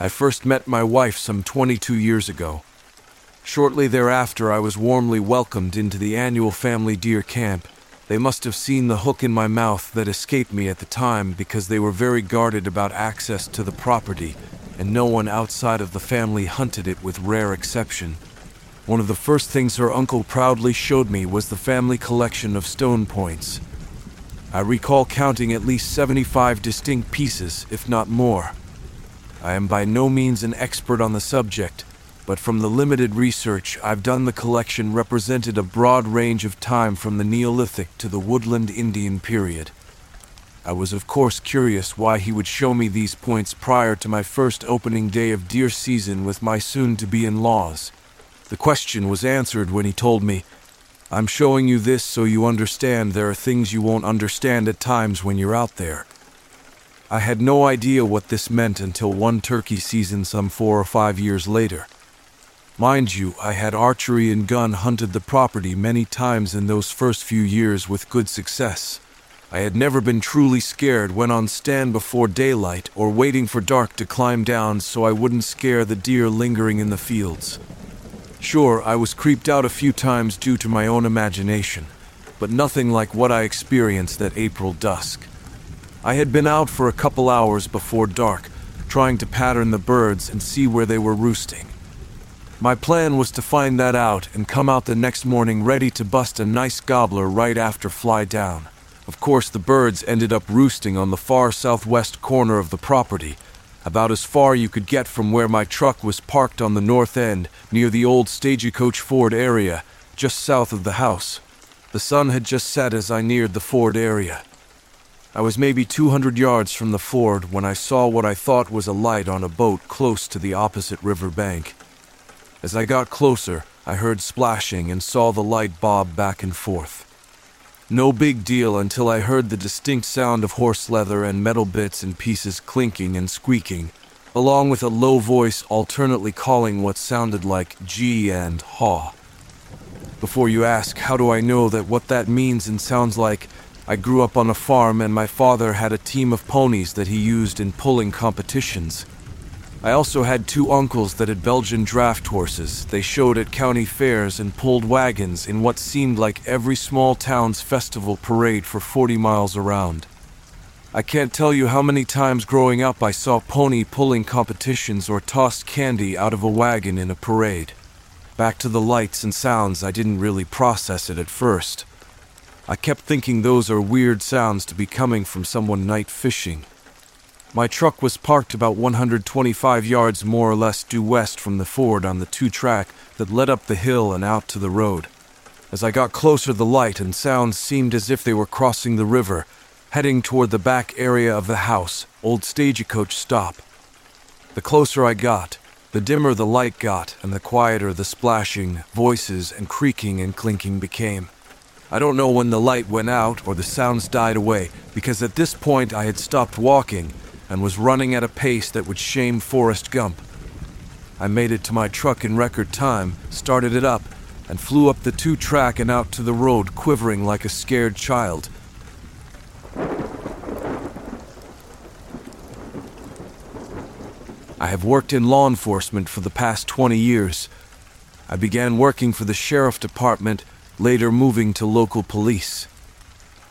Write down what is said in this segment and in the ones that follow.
I first met my wife some 22 years ago. Shortly thereafter, I was warmly welcomed into the annual family deer camp. They must have seen the hook in my mouth that escaped me at the time because they were very guarded about access to the property, and no one outside of the family hunted it with rare exception. One of the first things her uncle proudly showed me was the family collection of stone points. I recall counting at least 75 distinct pieces, if not more. I am by no means an expert on the subject, but from the limited research I've done, the collection represented a broad range of time from the Neolithic to the woodland Indian period. I was, of course, curious why he would show me these points prior to my first opening day of deer season with my soon to be in laws. The question was answered when he told me, I'm showing you this so you understand there are things you won't understand at times when you're out there. I had no idea what this meant until one turkey season some four or five years later. Mind you, I had archery and gun hunted the property many times in those first few years with good success. I had never been truly scared when on stand before daylight or waiting for dark to climb down so I wouldn't scare the deer lingering in the fields. Sure, I was creeped out a few times due to my own imagination, but nothing like what I experienced that April dusk. I had been out for a couple hours before dark, trying to pattern the birds and see where they were roosting. My plan was to find that out and come out the next morning ready to bust a nice gobbler right after fly down. Of course, the birds ended up roosting on the far southwest corner of the property, about as far you could get from where my truck was parked on the north end, near the old Stagecoach Ford area, just south of the house. The sun had just set as I neared the Ford area. I was maybe 200 yards from the ford when I saw what I thought was a light on a boat close to the opposite river bank. As I got closer, I heard splashing and saw the light bob back and forth. No big deal until I heard the distinct sound of horse leather and metal bits and pieces clinking and squeaking, along with a low voice alternately calling what sounded like Gee and Haw. Before you ask, how do I know that what that means and sounds like? I grew up on a farm and my father had a team of ponies that he used in pulling competitions. I also had two uncles that had Belgian draft horses they showed at county fairs and pulled wagons in what seemed like every small town's festival parade for 40 miles around. I can't tell you how many times growing up I saw pony pulling competitions or tossed candy out of a wagon in a parade. Back to the lights and sounds, I didn't really process it at first. I kept thinking those are weird sounds to be coming from someone night fishing. My truck was parked about 125 yards more or less due west from the ford on the two track that led up the hill and out to the road. As I got closer, the light and sounds seemed as if they were crossing the river, heading toward the back area of the house, old stagecoach stop. The closer I got, the dimmer the light got, and the quieter the splashing, voices, and creaking and clinking became. I don't know when the light went out or the sounds died away, because at this point I had stopped walking and was running at a pace that would shame Forrest Gump. I made it to my truck in record time, started it up, and flew up the two track and out to the road, quivering like a scared child. I have worked in law enforcement for the past 20 years. I began working for the sheriff department, later moving to local police.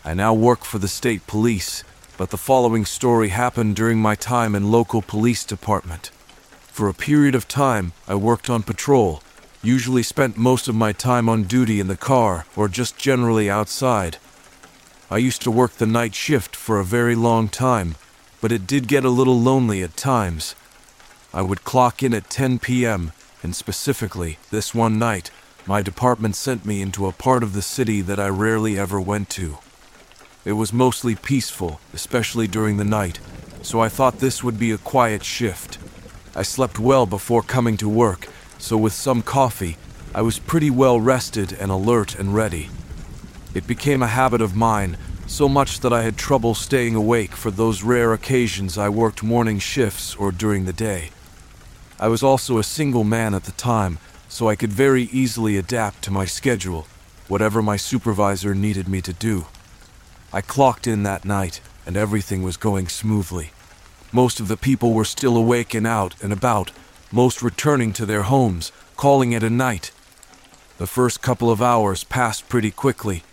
I now work for the state police but the following story happened during my time in local police department. For a period of time, I worked on patrol, usually spent most of my time on duty in the car or just generally outside. I used to work the night shift for a very long time, but it did get a little lonely at times. I would clock in at 10 p.m., and specifically, this one night, my department sent me into a part of the city that I rarely ever went to. It was mostly peaceful, especially during the night, so I thought this would be a quiet shift. I slept well before coming to work, so with some coffee, I was pretty well rested and alert and ready. It became a habit of mine, so much that I had trouble staying awake for those rare occasions I worked morning shifts or during the day. I was also a single man at the time, so I could very easily adapt to my schedule, whatever my supervisor needed me to do. I clocked in that night, and everything was going smoothly. Most of the people were still awake and out and about, most returning to their homes, calling it a night. The first couple of hours passed pretty quickly.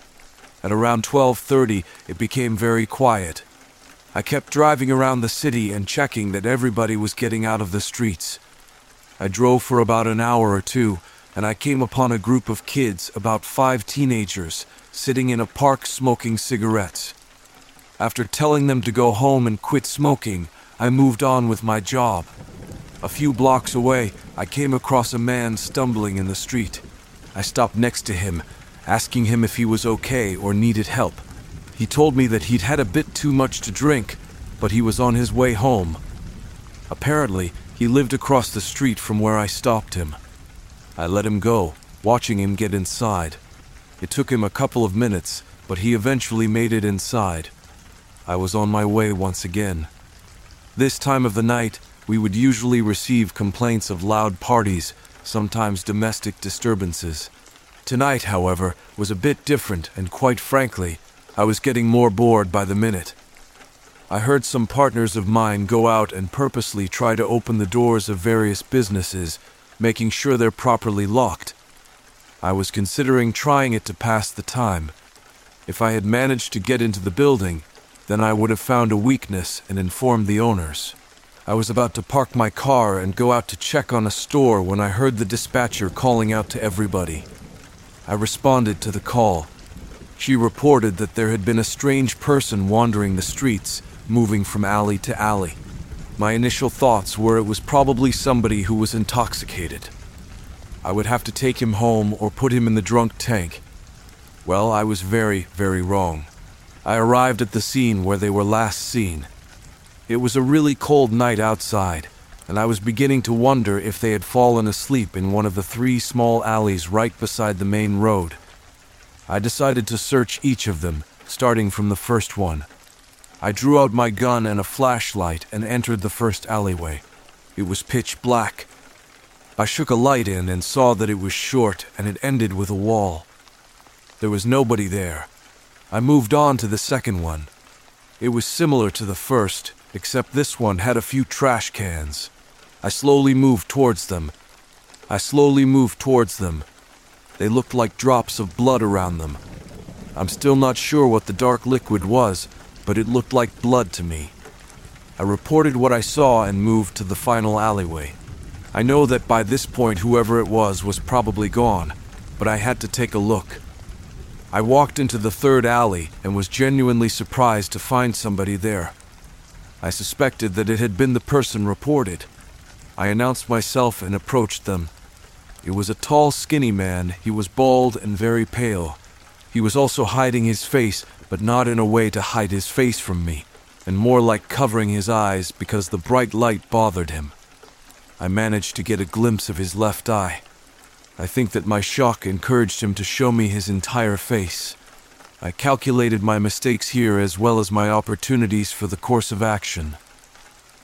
At around 12:30, it became very quiet. I kept driving around the city and checking that everybody was getting out of the streets. I drove for about an hour or two, and I came upon a group of kids, about five teenagers, sitting in a park smoking cigarettes. After telling them to go home and quit smoking, I moved on with my job. A few blocks away, I came across a man stumbling in the street. I stopped next to him, asking him if he was okay or needed help. He told me that he'd had a bit too much to drink, but he was on his way home. Apparently, he lived across the street from where I stopped him. I let him go, watching him get inside. It took him a couple of minutes, but he eventually made it inside. I was on my way once again. This time of the night, we would usually receive complaints of loud parties, sometimes domestic disturbances. Tonight, however, was a bit different, and quite frankly, I was getting more bored by the minute. I heard some partners of mine go out and purposely try to open the doors of various businesses, making sure they're properly locked. I was considering trying it to pass the time. If I had managed to get into the building, then I would have found a weakness and informed the owners. I was about to park my car and go out to check on a store when I heard the dispatcher calling out to everybody. I responded to the call. She reported that there had been a strange person wandering the streets moving from alley to alley. My initial thoughts were it was probably somebody who was intoxicated. I would have to take him home or put him in the drunk tank. Well, I was very, very wrong. I arrived at the scene where they were last seen. It was a really cold night outside, and I was beginning to wonder if they had fallen asleep in one of the three small alleys right beside the main road. I decided to search each of them, starting from the first one. I drew out my gun and a flashlight and entered the first alleyway. It was pitch black. I shook a light in and saw that it was short and it ended with a wall. There was nobody there. I moved on to the second one. It was similar to the first, except this one had a few trash cans. I slowly moved towards them. I slowly moved towards them. They looked like drops of blood around them. I'm still not sure what the dark liquid was, but it looked like blood to me. I reported what I saw and moved to the final alleyway. I know that by this point, whoever it was was probably gone, but I had to take a look. I walked into the third alley and was genuinely surprised to find somebody there. I suspected that it had been the person reported. I announced myself and approached them. It was a tall, skinny man. He was bald and very pale. He was also hiding his face but not in a way to hide his face from me, and more like covering his eyes because the bright light bothered him. I managed to get a glimpse of his left eye. I think that my shock encouraged him to show me his entire face. I calculated my mistakes here as well as my opportunities for the course of action.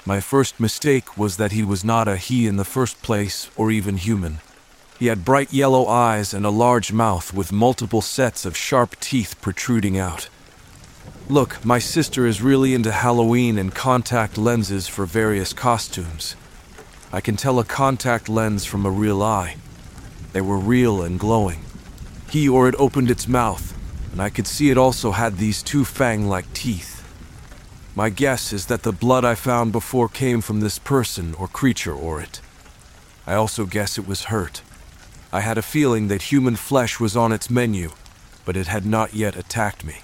My first mistake was that he was not a he in the first place or even human. He had bright yellow eyes and a large mouth with multiple sets of sharp teeth protruding out. Look, my sister is really into Halloween and contact lenses for various costumes. I can tell a contact lens from a real eye. They were real and glowing. He or it opened its mouth, and I could see it also had these two fang like teeth. My guess is that the blood I found before came from this person or creature or it. I also guess it was hurt. I had a feeling that human flesh was on its menu, but it had not yet attacked me.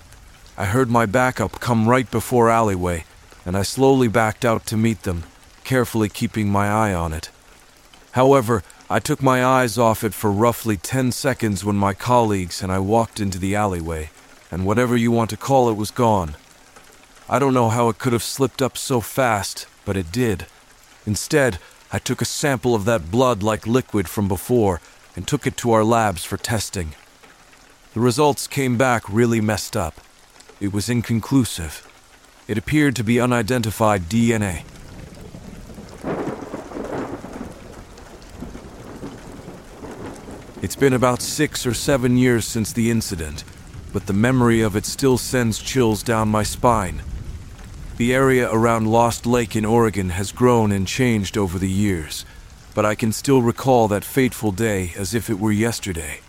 I heard my backup come right before alleyway, and I slowly backed out to meet them, carefully keeping my eye on it. However, I took my eyes off it for roughly 10 seconds when my colleagues and I walked into the alleyway, and whatever you want to call it was gone. I don't know how it could have slipped up so fast, but it did. Instead, I took a sample of that blood like liquid from before and took it to our labs for testing. The results came back really messed up. It was inconclusive. It appeared to be unidentified DNA. It's been about six or seven years since the incident, but the memory of it still sends chills down my spine. The area around Lost Lake in Oregon has grown and changed over the years, but I can still recall that fateful day as if it were yesterday.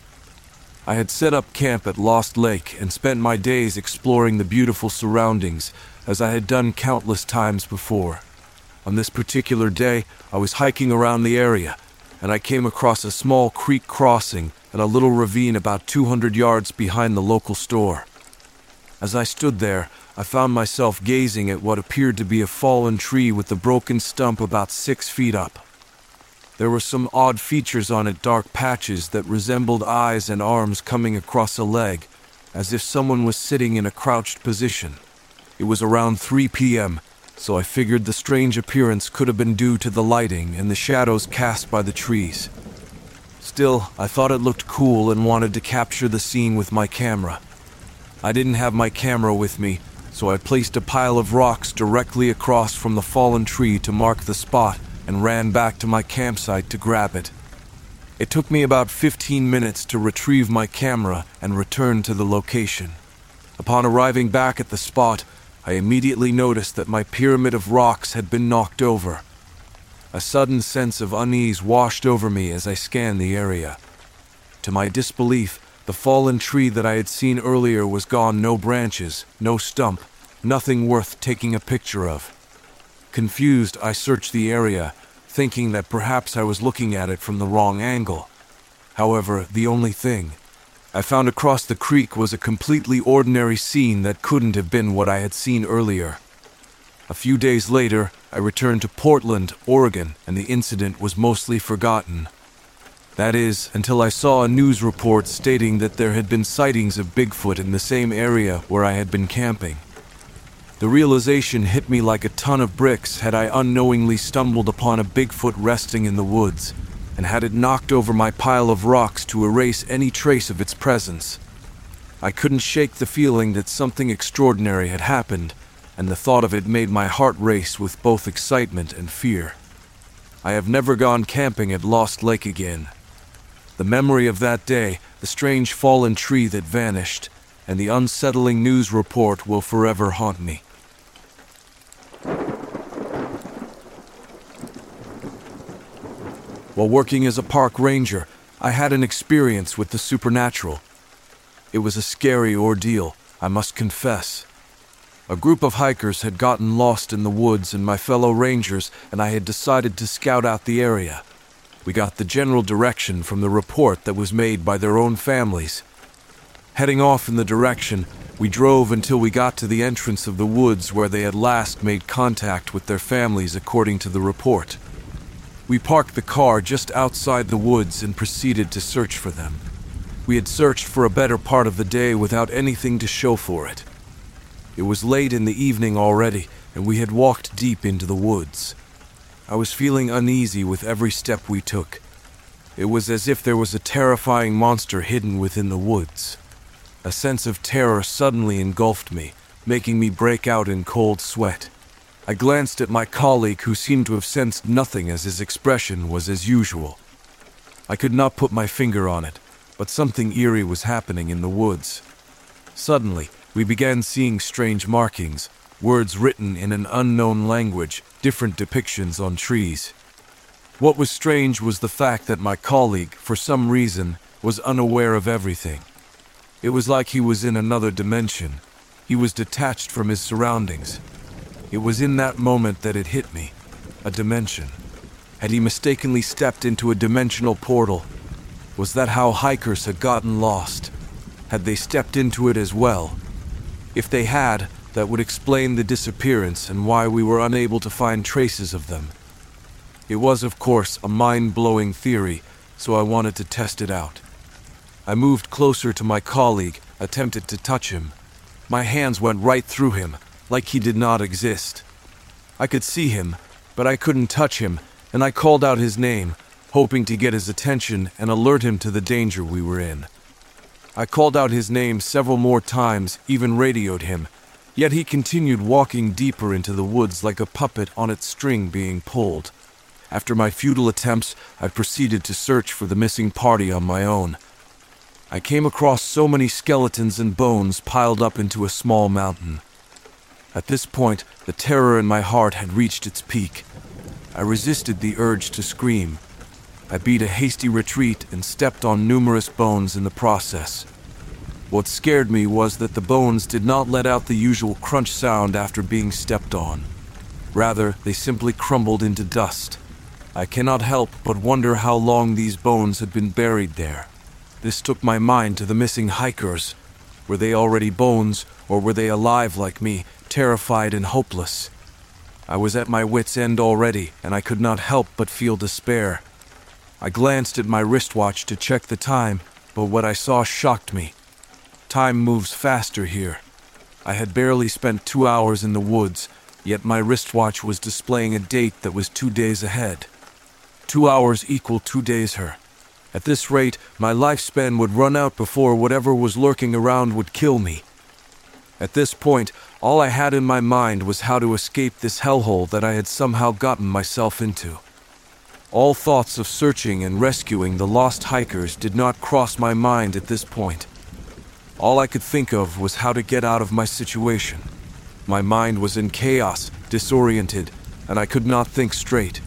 I had set up camp at Lost Lake and spent my days exploring the beautiful surroundings as I had done countless times before. On this particular day, I was hiking around the area and I came across a small creek crossing and a little ravine about 200 yards behind the local store. As I stood there, I found myself gazing at what appeared to be a fallen tree with the broken stump about six feet up. There were some odd features on it, dark patches that resembled eyes and arms coming across a leg, as if someone was sitting in a crouched position. It was around 3 p.m., so I figured the strange appearance could have been due to the lighting and the shadows cast by the trees. Still, I thought it looked cool and wanted to capture the scene with my camera. I didn't have my camera with me, so I placed a pile of rocks directly across from the fallen tree to mark the spot and ran back to my campsite to grab it. It took me about 15 minutes to retrieve my camera and return to the location. Upon arriving back at the spot, I immediately noticed that my pyramid of rocks had been knocked over. A sudden sense of unease washed over me as I scanned the area. To my disbelief, the fallen tree that I had seen earlier was gone no branches, no stump, nothing worth taking a picture of. Confused, I searched the area, thinking that perhaps I was looking at it from the wrong angle. However, the only thing I found across the creek was a completely ordinary scene that couldn't have been what I had seen earlier. A few days later, I returned to Portland, Oregon, and the incident was mostly forgotten. That is, until I saw a news report stating that there had been sightings of Bigfoot in the same area where I had been camping. The realization hit me like a ton of bricks had I unknowingly stumbled upon a Bigfoot resting in the woods, and had it knocked over my pile of rocks to erase any trace of its presence. I couldn't shake the feeling that something extraordinary had happened, and the thought of it made my heart race with both excitement and fear. I have never gone camping at Lost Lake again. The memory of that day, the strange fallen tree that vanished, and the unsettling news report will forever haunt me. While working as a park ranger, I had an experience with the supernatural. It was a scary ordeal, I must confess. A group of hikers had gotten lost in the woods, and my fellow rangers and I had decided to scout out the area. We got the general direction from the report that was made by their own families. Heading off in the direction, we drove until we got to the entrance of the woods where they had last made contact with their families, according to the report. We parked the car just outside the woods and proceeded to search for them. We had searched for a better part of the day without anything to show for it. It was late in the evening already, and we had walked deep into the woods. I was feeling uneasy with every step we took. It was as if there was a terrifying monster hidden within the woods. A sense of terror suddenly engulfed me, making me break out in cold sweat. I glanced at my colleague, who seemed to have sensed nothing as his expression was as usual. I could not put my finger on it, but something eerie was happening in the woods. Suddenly, we began seeing strange markings, words written in an unknown language, different depictions on trees. What was strange was the fact that my colleague, for some reason, was unaware of everything. It was like he was in another dimension. He was detached from his surroundings. It was in that moment that it hit me a dimension. Had he mistakenly stepped into a dimensional portal? Was that how hikers had gotten lost? Had they stepped into it as well? If they had, that would explain the disappearance and why we were unable to find traces of them. It was, of course, a mind blowing theory, so I wanted to test it out. I moved closer to my colleague, attempted to touch him. My hands went right through him, like he did not exist. I could see him, but I couldn't touch him, and I called out his name, hoping to get his attention and alert him to the danger we were in. I called out his name several more times, even radioed him, yet he continued walking deeper into the woods like a puppet on its string being pulled. After my futile attempts, I proceeded to search for the missing party on my own. I came across so many skeletons and bones piled up into a small mountain. At this point, the terror in my heart had reached its peak. I resisted the urge to scream. I beat a hasty retreat and stepped on numerous bones in the process. What scared me was that the bones did not let out the usual crunch sound after being stepped on. Rather, they simply crumbled into dust. I cannot help but wonder how long these bones had been buried there. This took my mind to the missing hikers. Were they already bones, or were they alive like me, terrified and hopeless? I was at my wits' end already, and I could not help but feel despair. I glanced at my wristwatch to check the time, but what I saw shocked me. Time moves faster here. I had barely spent two hours in the woods, yet my wristwatch was displaying a date that was two days ahead. Two hours equal two days her. At this rate, my lifespan would run out before whatever was lurking around would kill me. At this point, all I had in my mind was how to escape this hellhole that I had somehow gotten myself into. All thoughts of searching and rescuing the lost hikers did not cross my mind at this point. All I could think of was how to get out of my situation. My mind was in chaos, disoriented, and I could not think straight.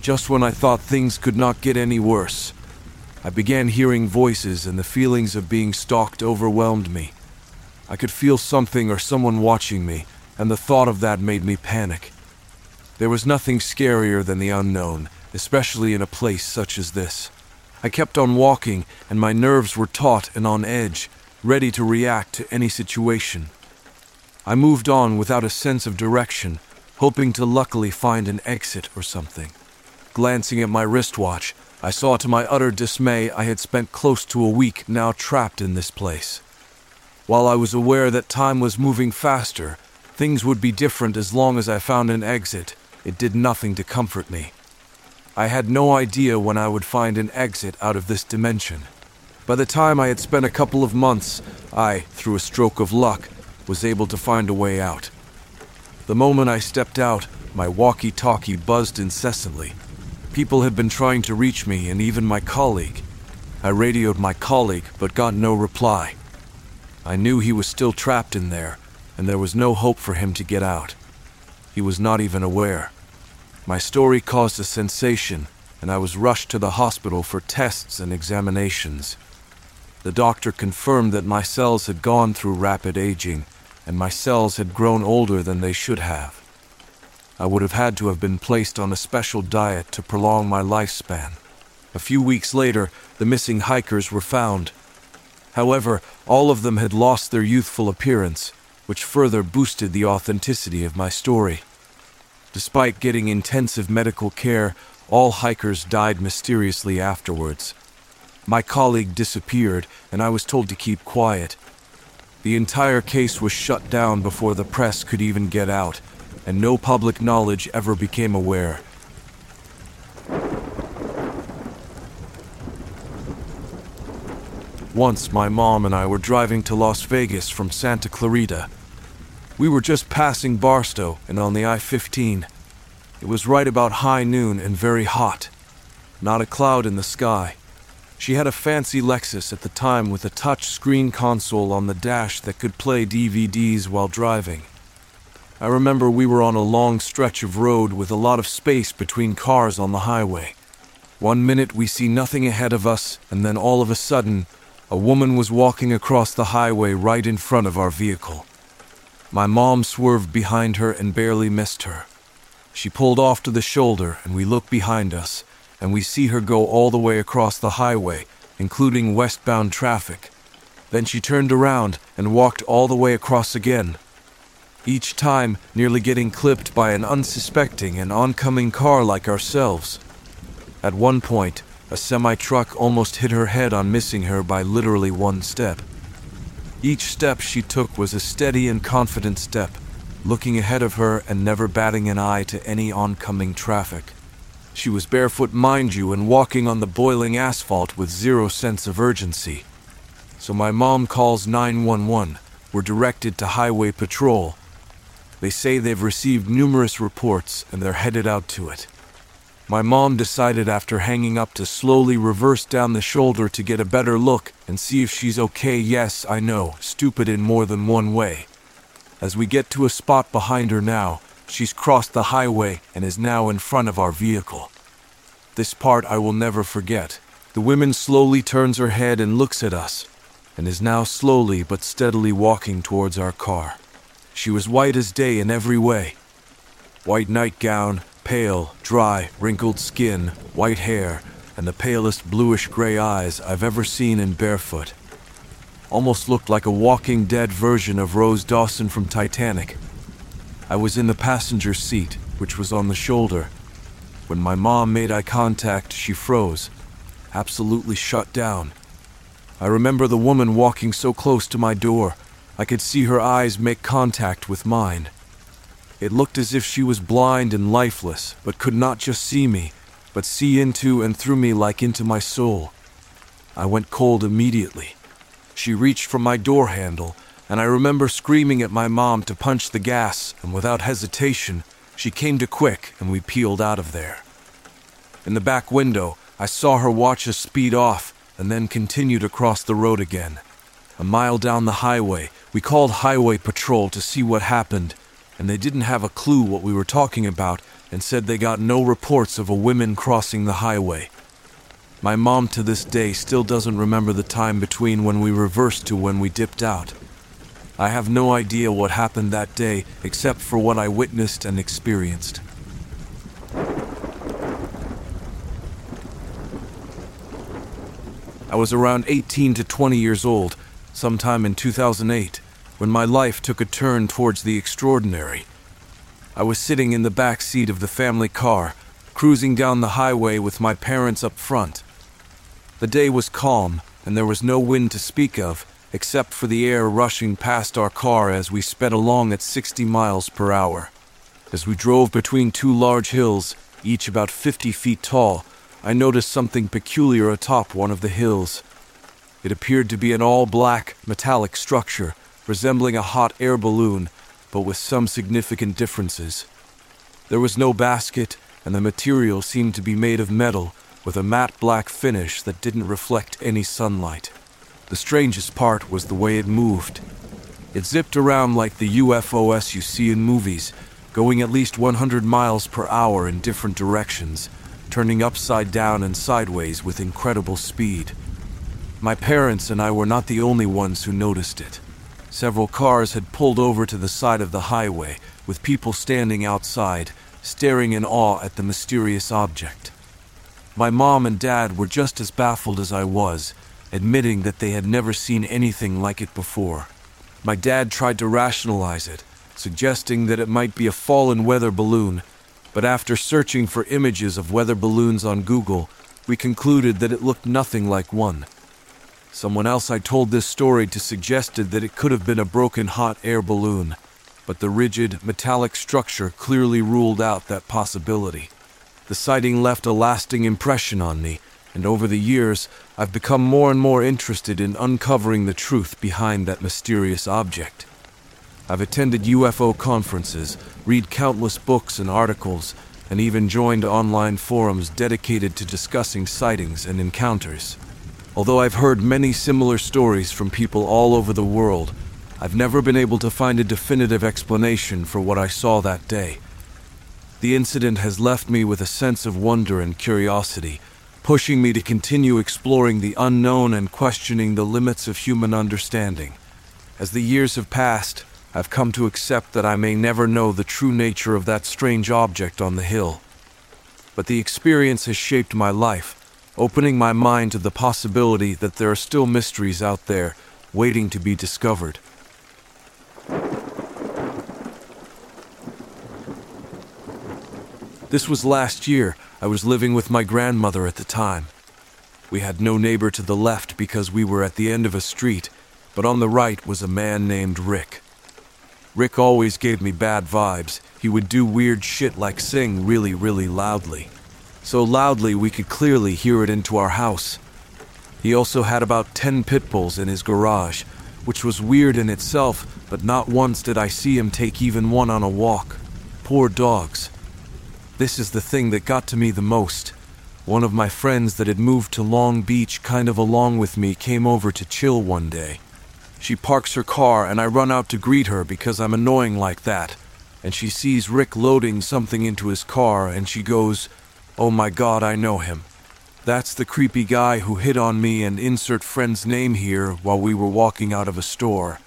Just when I thought things could not get any worse, I began hearing voices and the feelings of being stalked overwhelmed me. I could feel something or someone watching me, and the thought of that made me panic. There was nothing scarier than the unknown, especially in a place such as this. I kept on walking, and my nerves were taut and on edge, ready to react to any situation. I moved on without a sense of direction, hoping to luckily find an exit or something. Glancing at my wristwatch, I saw to my utter dismay I had spent close to a week now trapped in this place. While I was aware that time was moving faster, things would be different as long as I found an exit, it did nothing to comfort me. I had no idea when I would find an exit out of this dimension. By the time I had spent a couple of months, I, through a stroke of luck, was able to find a way out. The moment I stepped out, my walkie talkie buzzed incessantly. People had been trying to reach me, and even my colleague. I radioed my colleague, but got no reply. I knew he was still trapped in there, and there was no hope for him to get out. He was not even aware. My story caused a sensation, and I was rushed to the hospital for tests and examinations. The doctor confirmed that my cells had gone through rapid aging, and my cells had grown older than they should have. I would have had to have been placed on a special diet to prolong my lifespan. A few weeks later, the missing hikers were found. However, all of them had lost their youthful appearance, which further boosted the authenticity of my story. Despite getting intensive medical care, all hikers died mysteriously afterwards. My colleague disappeared, and I was told to keep quiet. The entire case was shut down before the press could even get out, and no public knowledge ever became aware. Once, my mom and I were driving to Las Vegas from Santa Clarita. We were just passing Barstow and on the I 15. It was right about high noon and very hot. Not a cloud in the sky. She had a fancy Lexus at the time with a touch screen console on the dash that could play DVDs while driving. I remember we were on a long stretch of road with a lot of space between cars on the highway. One minute we see nothing ahead of us, and then all of a sudden, a woman was walking across the highway right in front of our vehicle. My mom swerved behind her and barely missed her. She pulled off to the shoulder, and we look behind us and we see her go all the way across the highway, including westbound traffic. Then she turned around and walked all the way across again. Each time, nearly getting clipped by an unsuspecting and oncoming car like ourselves. At one point, a semi truck almost hit her head on missing her by literally one step. Each step she took was a steady and confident step, looking ahead of her and never batting an eye to any oncoming traffic. She was barefoot, mind you, and walking on the boiling asphalt with zero sense of urgency. So my mom calls 911. We're directed to Highway Patrol. They say they've received numerous reports and they're headed out to it. My mom decided after hanging up to slowly reverse down the shoulder to get a better look and see if she's okay. Yes, I know, stupid in more than one way. As we get to a spot behind her now, she's crossed the highway and is now in front of our vehicle. This part I will never forget. The woman slowly turns her head and looks at us, and is now slowly but steadily walking towards our car. She was white as day in every way white nightgown, pale, dry, wrinkled skin, white hair, and the palest bluish gray eyes I've ever seen in barefoot. Almost looked like a walking dead version of Rose Dawson from Titanic. I was in the passenger seat, which was on the shoulder. When my mom made eye contact, she froze, absolutely shut down. I remember the woman walking so close to my door, I could see her eyes make contact with mine. It looked as if she was blind and lifeless, but could not just see me, but see into and through me like into my soul. I went cold immediately. She reached for my door handle, and I remember screaming at my mom to punch the gas, and without hesitation, she came to quick and we peeled out of there. In the back window, I saw her watch us speed off and then continued across the road again. A mile down the highway, we called Highway Patrol to see what happened and they didn't have a clue what we were talking about and said they got no reports of a woman crossing the highway. My mom to this day still doesn't remember the time between when we reversed to when we dipped out. I have no idea what happened that day except for what I witnessed and experienced. I was around 18 to 20 years old, sometime in 2008 when my life took a turn towards the extraordinary. I was sitting in the back seat of the family car, cruising down the highway with my parents up front. The day was calm, and there was no wind to speak of, except for the air rushing past our car as we sped along at 60 miles per hour. As we drove between two large hills, each about 50 feet tall, I noticed something peculiar atop one of the hills. It appeared to be an all black, metallic structure resembling a hot air balloon, but with some significant differences. There was no basket, and the material seemed to be made of metal with a matte black finish that didn't reflect any sunlight. The strangest part was the way it moved. It zipped around like the UFOs you see in movies, going at least 100 miles per hour in different directions, turning upside down and sideways with incredible speed. My parents and I were not the only ones who noticed it. Several cars had pulled over to the side of the highway, with people standing outside, staring in awe at the mysterious object. My mom and dad were just as baffled as I was, admitting that they had never seen anything like it before. My dad tried to rationalize it, suggesting that it might be a fallen weather balloon, but after searching for images of weather balloons on Google, we concluded that it looked nothing like one. Someone else I told this story to suggested that it could have been a broken hot air balloon, but the rigid, metallic structure clearly ruled out that possibility. The sighting left a lasting impression on me, and over the years, I've become more and more interested in uncovering the truth behind that mysterious object. I've attended UFO conferences, read countless books and articles, and even joined online forums dedicated to discussing sightings and encounters. Although I've heard many similar stories from people all over the world, I've never been able to find a definitive explanation for what I saw that day. The incident has left me with a sense of wonder and curiosity, pushing me to continue exploring the unknown and questioning the limits of human understanding. As the years have passed, I've come to accept that I may never know the true nature of that strange object on the hill. But the experience has shaped my life opening my mind to the possibility that there are still mysteries out there waiting to be discovered. This was last year. I was living with my grandmother at the time. We had no neighbor to the left because we were at the end of a street, but on the right was a man named Rick. Rick always gave me bad vibes. He would do weird shit like sing really, really loudly so loudly we could clearly hear it into our house. He also had about 10 pit bulls in his garage, which was weird in itself, but not once did I see him take even one on a walk. Poor dogs. This is the thing that got to me the most. One of my friends that had moved to Long Beach kind of along with me came over to chill one day. She parks her car, and I run out to greet her because I'm annoying like that. And she sees Rick loading something into his car, and she goes, Oh my god, I know him. That's the creepy guy who hit on me and insert friend's name here while we were walking out of a store.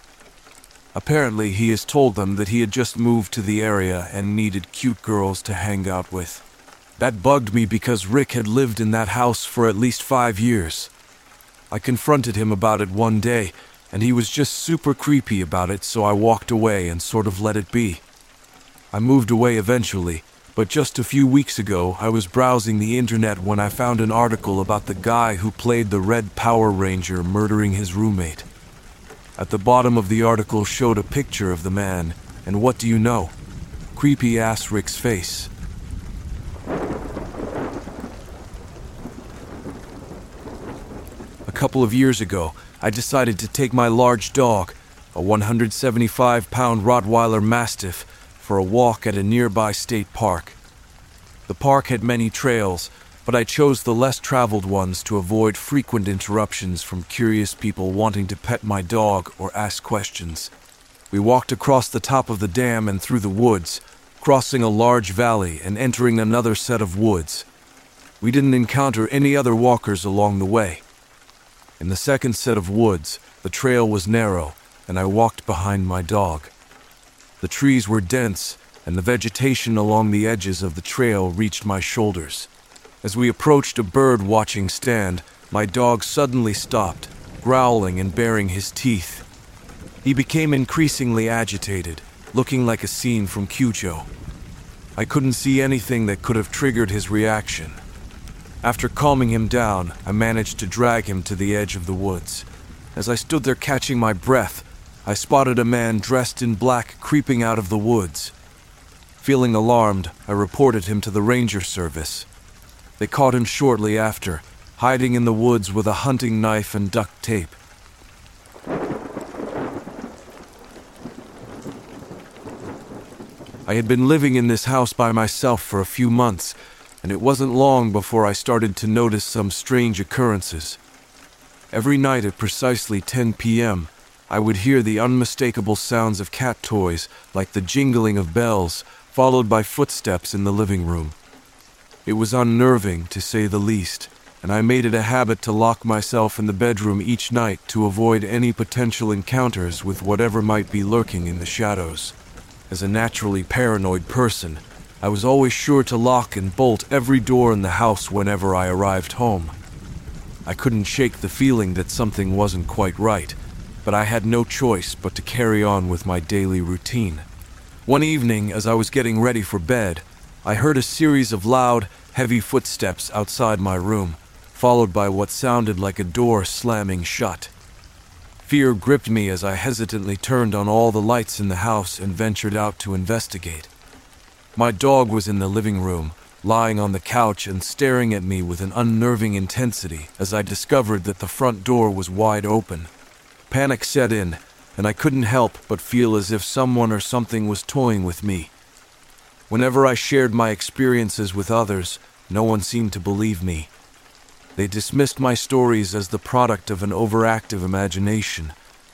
Apparently, he has told them that he had just moved to the area and needed cute girls to hang out with. That bugged me because Rick had lived in that house for at least five years. I confronted him about it one day, and he was just super creepy about it, so I walked away and sort of let it be. I moved away eventually, but just a few weeks ago I was browsing the internet when I found an article about the guy who played the Red Power Ranger murdering his roommate. At the bottom of the article showed a picture of the man, and what do you know? Creepy ass Rick's face. A couple of years ago, I decided to take my large dog, a 175 pound Rottweiler Mastiff, for a walk at a nearby state park. The park had many trails, but I chose the less traveled ones to avoid frequent interruptions from curious people wanting to pet my dog or ask questions. We walked across the top of the dam and through the woods, crossing a large valley and entering another set of woods. We didn't encounter any other walkers along the way. In the second set of woods, the trail was narrow, and I walked behind my dog. The trees were dense, and the vegetation along the edges of the trail reached my shoulders. As we approached a bird watching stand, my dog suddenly stopped, growling and baring his teeth. He became increasingly agitated, looking like a scene from Cujo. I couldn't see anything that could have triggered his reaction. After calming him down, I managed to drag him to the edge of the woods. As I stood there catching my breath, I spotted a man dressed in black creeping out of the woods. Feeling alarmed, I reported him to the ranger service. They caught him shortly after, hiding in the woods with a hunting knife and duct tape. I had been living in this house by myself for a few months, and it wasn't long before I started to notice some strange occurrences. Every night at precisely 10 p.m., I would hear the unmistakable sounds of cat toys, like the jingling of bells, followed by footsteps in the living room. It was unnerving, to say the least, and I made it a habit to lock myself in the bedroom each night to avoid any potential encounters with whatever might be lurking in the shadows. As a naturally paranoid person, I was always sure to lock and bolt every door in the house whenever I arrived home. I couldn't shake the feeling that something wasn't quite right, but I had no choice but to carry on with my daily routine. One evening, as I was getting ready for bed, I heard a series of loud, heavy footsteps outside my room, followed by what sounded like a door slamming shut. Fear gripped me as I hesitantly turned on all the lights in the house and ventured out to investigate. My dog was in the living room, lying on the couch and staring at me with an unnerving intensity as I discovered that the front door was wide open. Panic set in, and I couldn't help but feel as if someone or something was toying with me. Whenever I shared my experiences with others, no one seemed to believe me. They dismissed my stories as the product of an overactive imagination,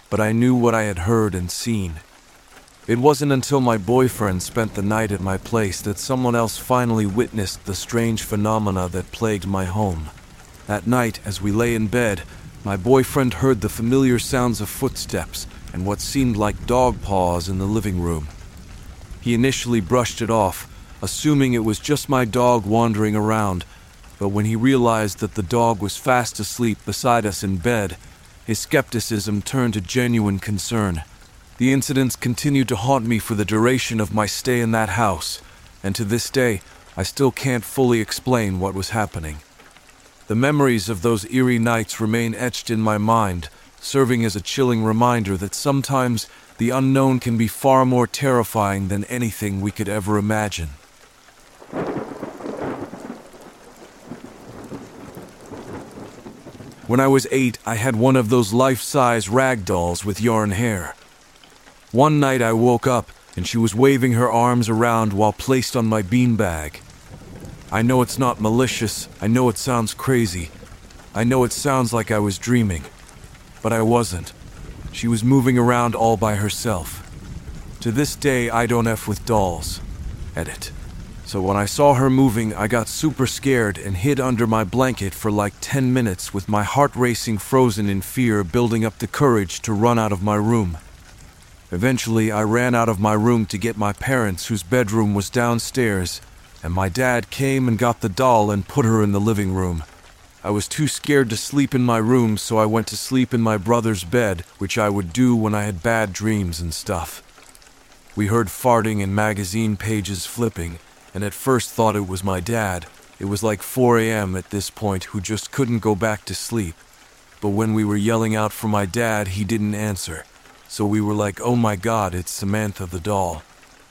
but I knew what I had heard and seen. It wasn't until my boyfriend spent the night at my place that someone else finally witnessed the strange phenomena that plagued my home. That night, as we lay in bed, my boyfriend heard the familiar sounds of footsteps and what seemed like dog paws in the living room. He initially brushed it off, assuming it was just my dog wandering around, but when he realized that the dog was fast asleep beside us in bed, his skepticism turned to genuine concern. The incidents continued to haunt me for the duration of my stay in that house, and to this day, I still can't fully explain what was happening. The memories of those eerie nights remain etched in my mind, serving as a chilling reminder that sometimes the unknown can be far more terrifying than anything we could ever imagine. When I was eight, I had one of those life size rag dolls with yarn hair. One night I woke up and she was waving her arms around while placed on my beanbag. I know it's not malicious. I know it sounds crazy. I know it sounds like I was dreaming. But I wasn't. She was moving around all by herself. To this day, I don't F with dolls. Edit. So when I saw her moving, I got super scared and hid under my blanket for like 10 minutes with my heart racing, frozen in fear, building up the courage to run out of my room. Eventually, I ran out of my room to get my parents, whose bedroom was downstairs, and my dad came and got the doll and put her in the living room. I was too scared to sleep in my room, so I went to sleep in my brother's bed, which I would do when I had bad dreams and stuff. We heard farting and magazine pages flipping, and at first thought it was my dad. It was like 4 a.m. at this point, who just couldn't go back to sleep. But when we were yelling out for my dad, he didn't answer. So we were like, oh my god, it's Samantha the doll.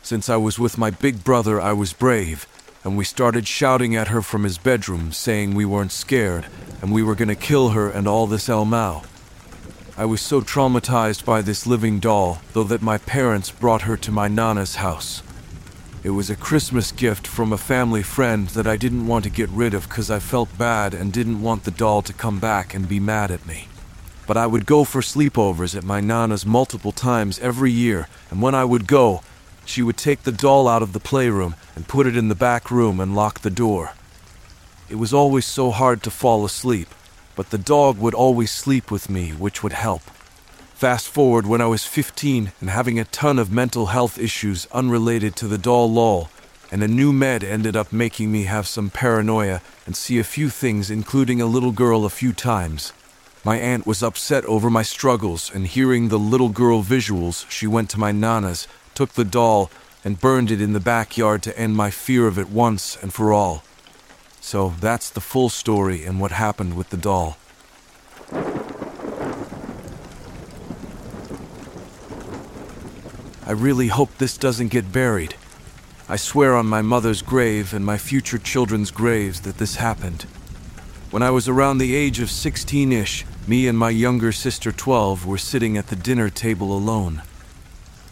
Since I was with my big brother, I was brave and we started shouting at her from his bedroom, saying we weren't scared and we were gonna kill her and all this LMAO. I was so traumatized by this living doll, though, that my parents brought her to my Nana's house. It was a Christmas gift from a family friend that I didn't want to get rid of because I felt bad and didn't want the doll to come back and be mad at me. But I would go for sleepovers at my Nana's multiple times every year, and when I would go, she would take the doll out of the playroom and put it in the back room and lock the door. It was always so hard to fall asleep, but the dog would always sleep with me, which would help. Fast forward when I was 15 and having a ton of mental health issues unrelated to the doll lol, and a new med ended up making me have some paranoia and see a few things, including a little girl a few times. My aunt was upset over my struggles, and hearing the little girl visuals, she went to my nana's took the doll, and burned it in the backyard to end my fear of it once and for all. So that's the full story and what happened with the doll. I really hope this doesn't get buried. I swear on my mother's grave and my future children's graves that this happened. When I was around the age of 16 ish, me and my younger sister 12 were sitting at the dinner table alone.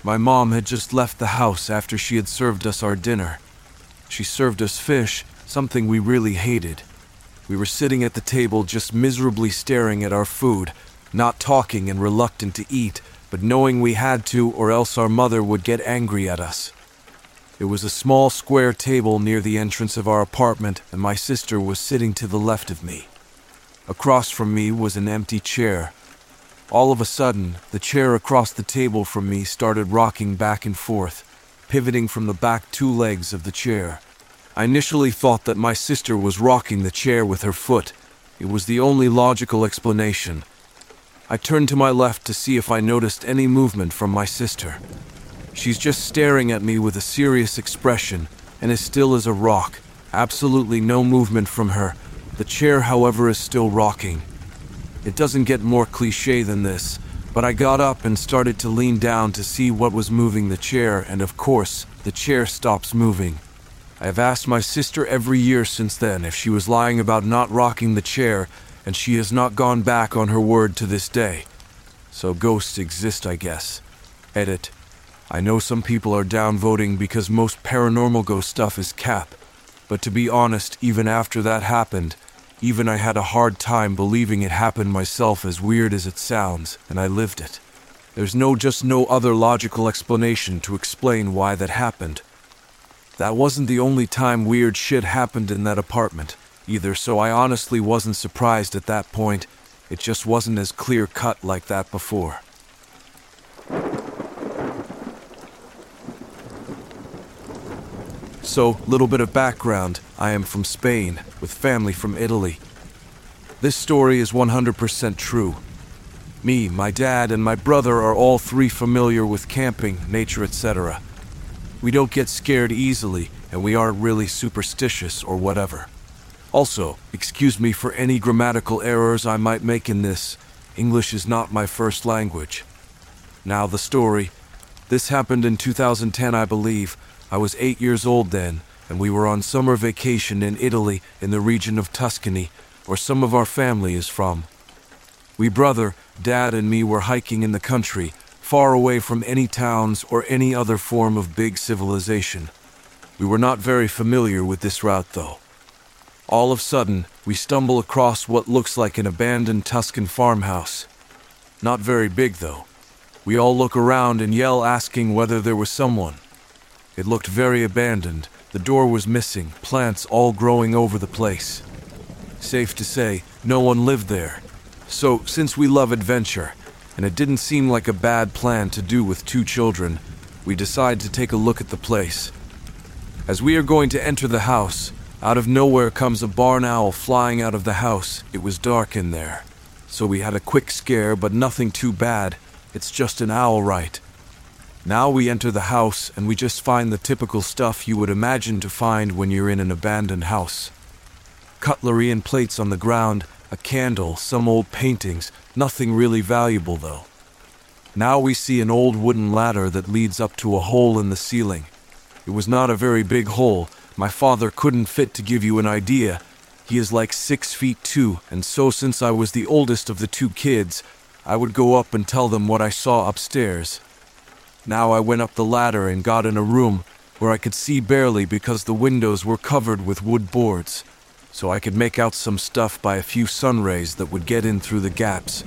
My mom had just left the house after she had served us our dinner. She served us fish, something we really hated. We were sitting at the table just miserably staring at our food, not talking and reluctant to eat, but knowing we had to or else our mother would get angry at us. It was a small square table near the entrance of our apartment, and my sister was sitting to the left of me. Across from me was an empty chair, all of a sudden, the chair across the table from me started rocking back and forth, pivoting from the back two legs of the chair. I initially thought that my sister was rocking the chair with her foot. It was the only logical explanation. I turned to my left to see if I noticed any movement from my sister. She's just staring at me with a serious expression and as still as a rock. Absolutely no movement from her. The chair, however, is still rocking. It doesn't get more cliche than this, but I got up and started to lean down to see what was moving the chair, and of course, the chair stops moving. I have asked my sister every year since then if she was lying about not rocking the chair, and she has not gone back on her word to this day. So ghosts exist, I guess. Edit. I know some people are downvoting because most paranormal ghost stuff is cap, but to be honest, even after that happened, even I had a hard time believing it happened myself, as weird as it sounds, and I lived it. There's no just no other logical explanation to explain why that happened. That wasn't the only time weird shit happened in that apartment, either, so I honestly wasn't surprised at that point. It just wasn't as clear cut like that before. So, little bit of background I am from Spain, with family from Italy. This story is 100% true. Me, my dad, and my brother are all three familiar with camping, nature, etc. We don't get scared easily, and we aren't really superstitious or whatever. Also, excuse me for any grammatical errors I might make in this. English is not my first language. Now, the story. This happened in 2010, I believe, I was eight years old then, and we were on summer vacation in Italy in the region of Tuscany, where some of our family is from. We brother, dad, and me were hiking in the country, far away from any towns or any other form of big civilization. We were not very familiar with this route, though. All of a sudden, we stumble across what looks like an abandoned Tuscan farmhouse. Not very big, though. We all look around and yell asking whether there was someone. It looked very abandoned. The door was missing, plants all growing over the place. Safe to say, no one lived there. So, since we love adventure, and it didn't seem like a bad plan to do with two children, we decide to take a look at the place. As we are going to enter the house, out of nowhere comes a barn owl flying out of the house. It was dark in there. So we had a quick scare, but nothing too bad. It's just an owl, right? Now we enter the house and we just find the typical stuff you would imagine to find when you're in an abandoned house cutlery and plates on the ground, a candle, some old paintings, nothing really valuable though. Now we see an old wooden ladder that leads up to a hole in the ceiling. It was not a very big hole. My father couldn't fit to give you an idea. He is like six feet two, and so since I was the oldest of the two kids, I would go up and tell them what I saw upstairs. Now I went up the ladder and got in a room where I could see barely because the windows were covered with wood boards so I could make out some stuff by a few sun rays that would get in through the gaps.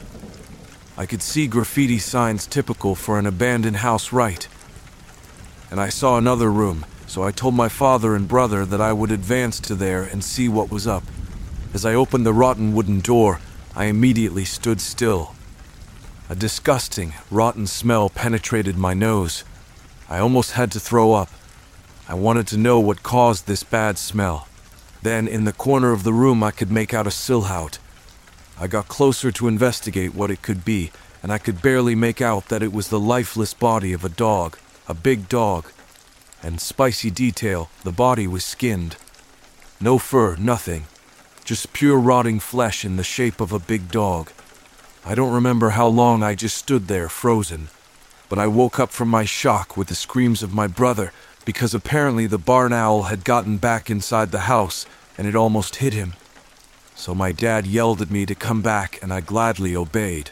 I could see graffiti signs typical for an abandoned house right. And I saw another room, so I told my father and brother that I would advance to there and see what was up. As I opened the rotten wooden door, I immediately stood still. A disgusting, rotten smell penetrated my nose. I almost had to throw up. I wanted to know what caused this bad smell. Then, in the corner of the room, I could make out a silhouette. I got closer to investigate what it could be, and I could barely make out that it was the lifeless body of a dog, a big dog. And spicy detail, the body was skinned. No fur, nothing. Just pure rotting flesh in the shape of a big dog. I don't remember how long I just stood there frozen, but I woke up from my shock with the screams of my brother because apparently the barn owl had gotten back inside the house and it almost hit him. So my dad yelled at me to come back and I gladly obeyed.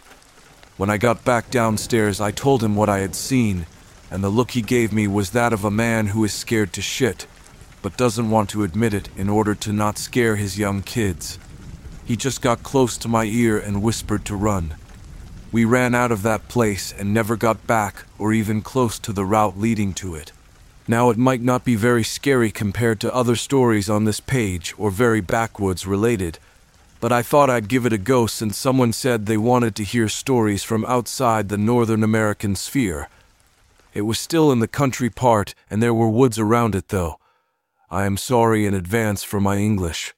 When I got back downstairs, I told him what I had seen, and the look he gave me was that of a man who is scared to shit, but doesn't want to admit it in order to not scare his young kids. He just got close to my ear and whispered to run. We ran out of that place and never got back or even close to the route leading to it. Now, it might not be very scary compared to other stories on this page or very backwoods related, but I thought I'd give it a go since someone said they wanted to hear stories from outside the Northern American sphere. It was still in the country part, and there were woods around it, though. I am sorry in advance for my English.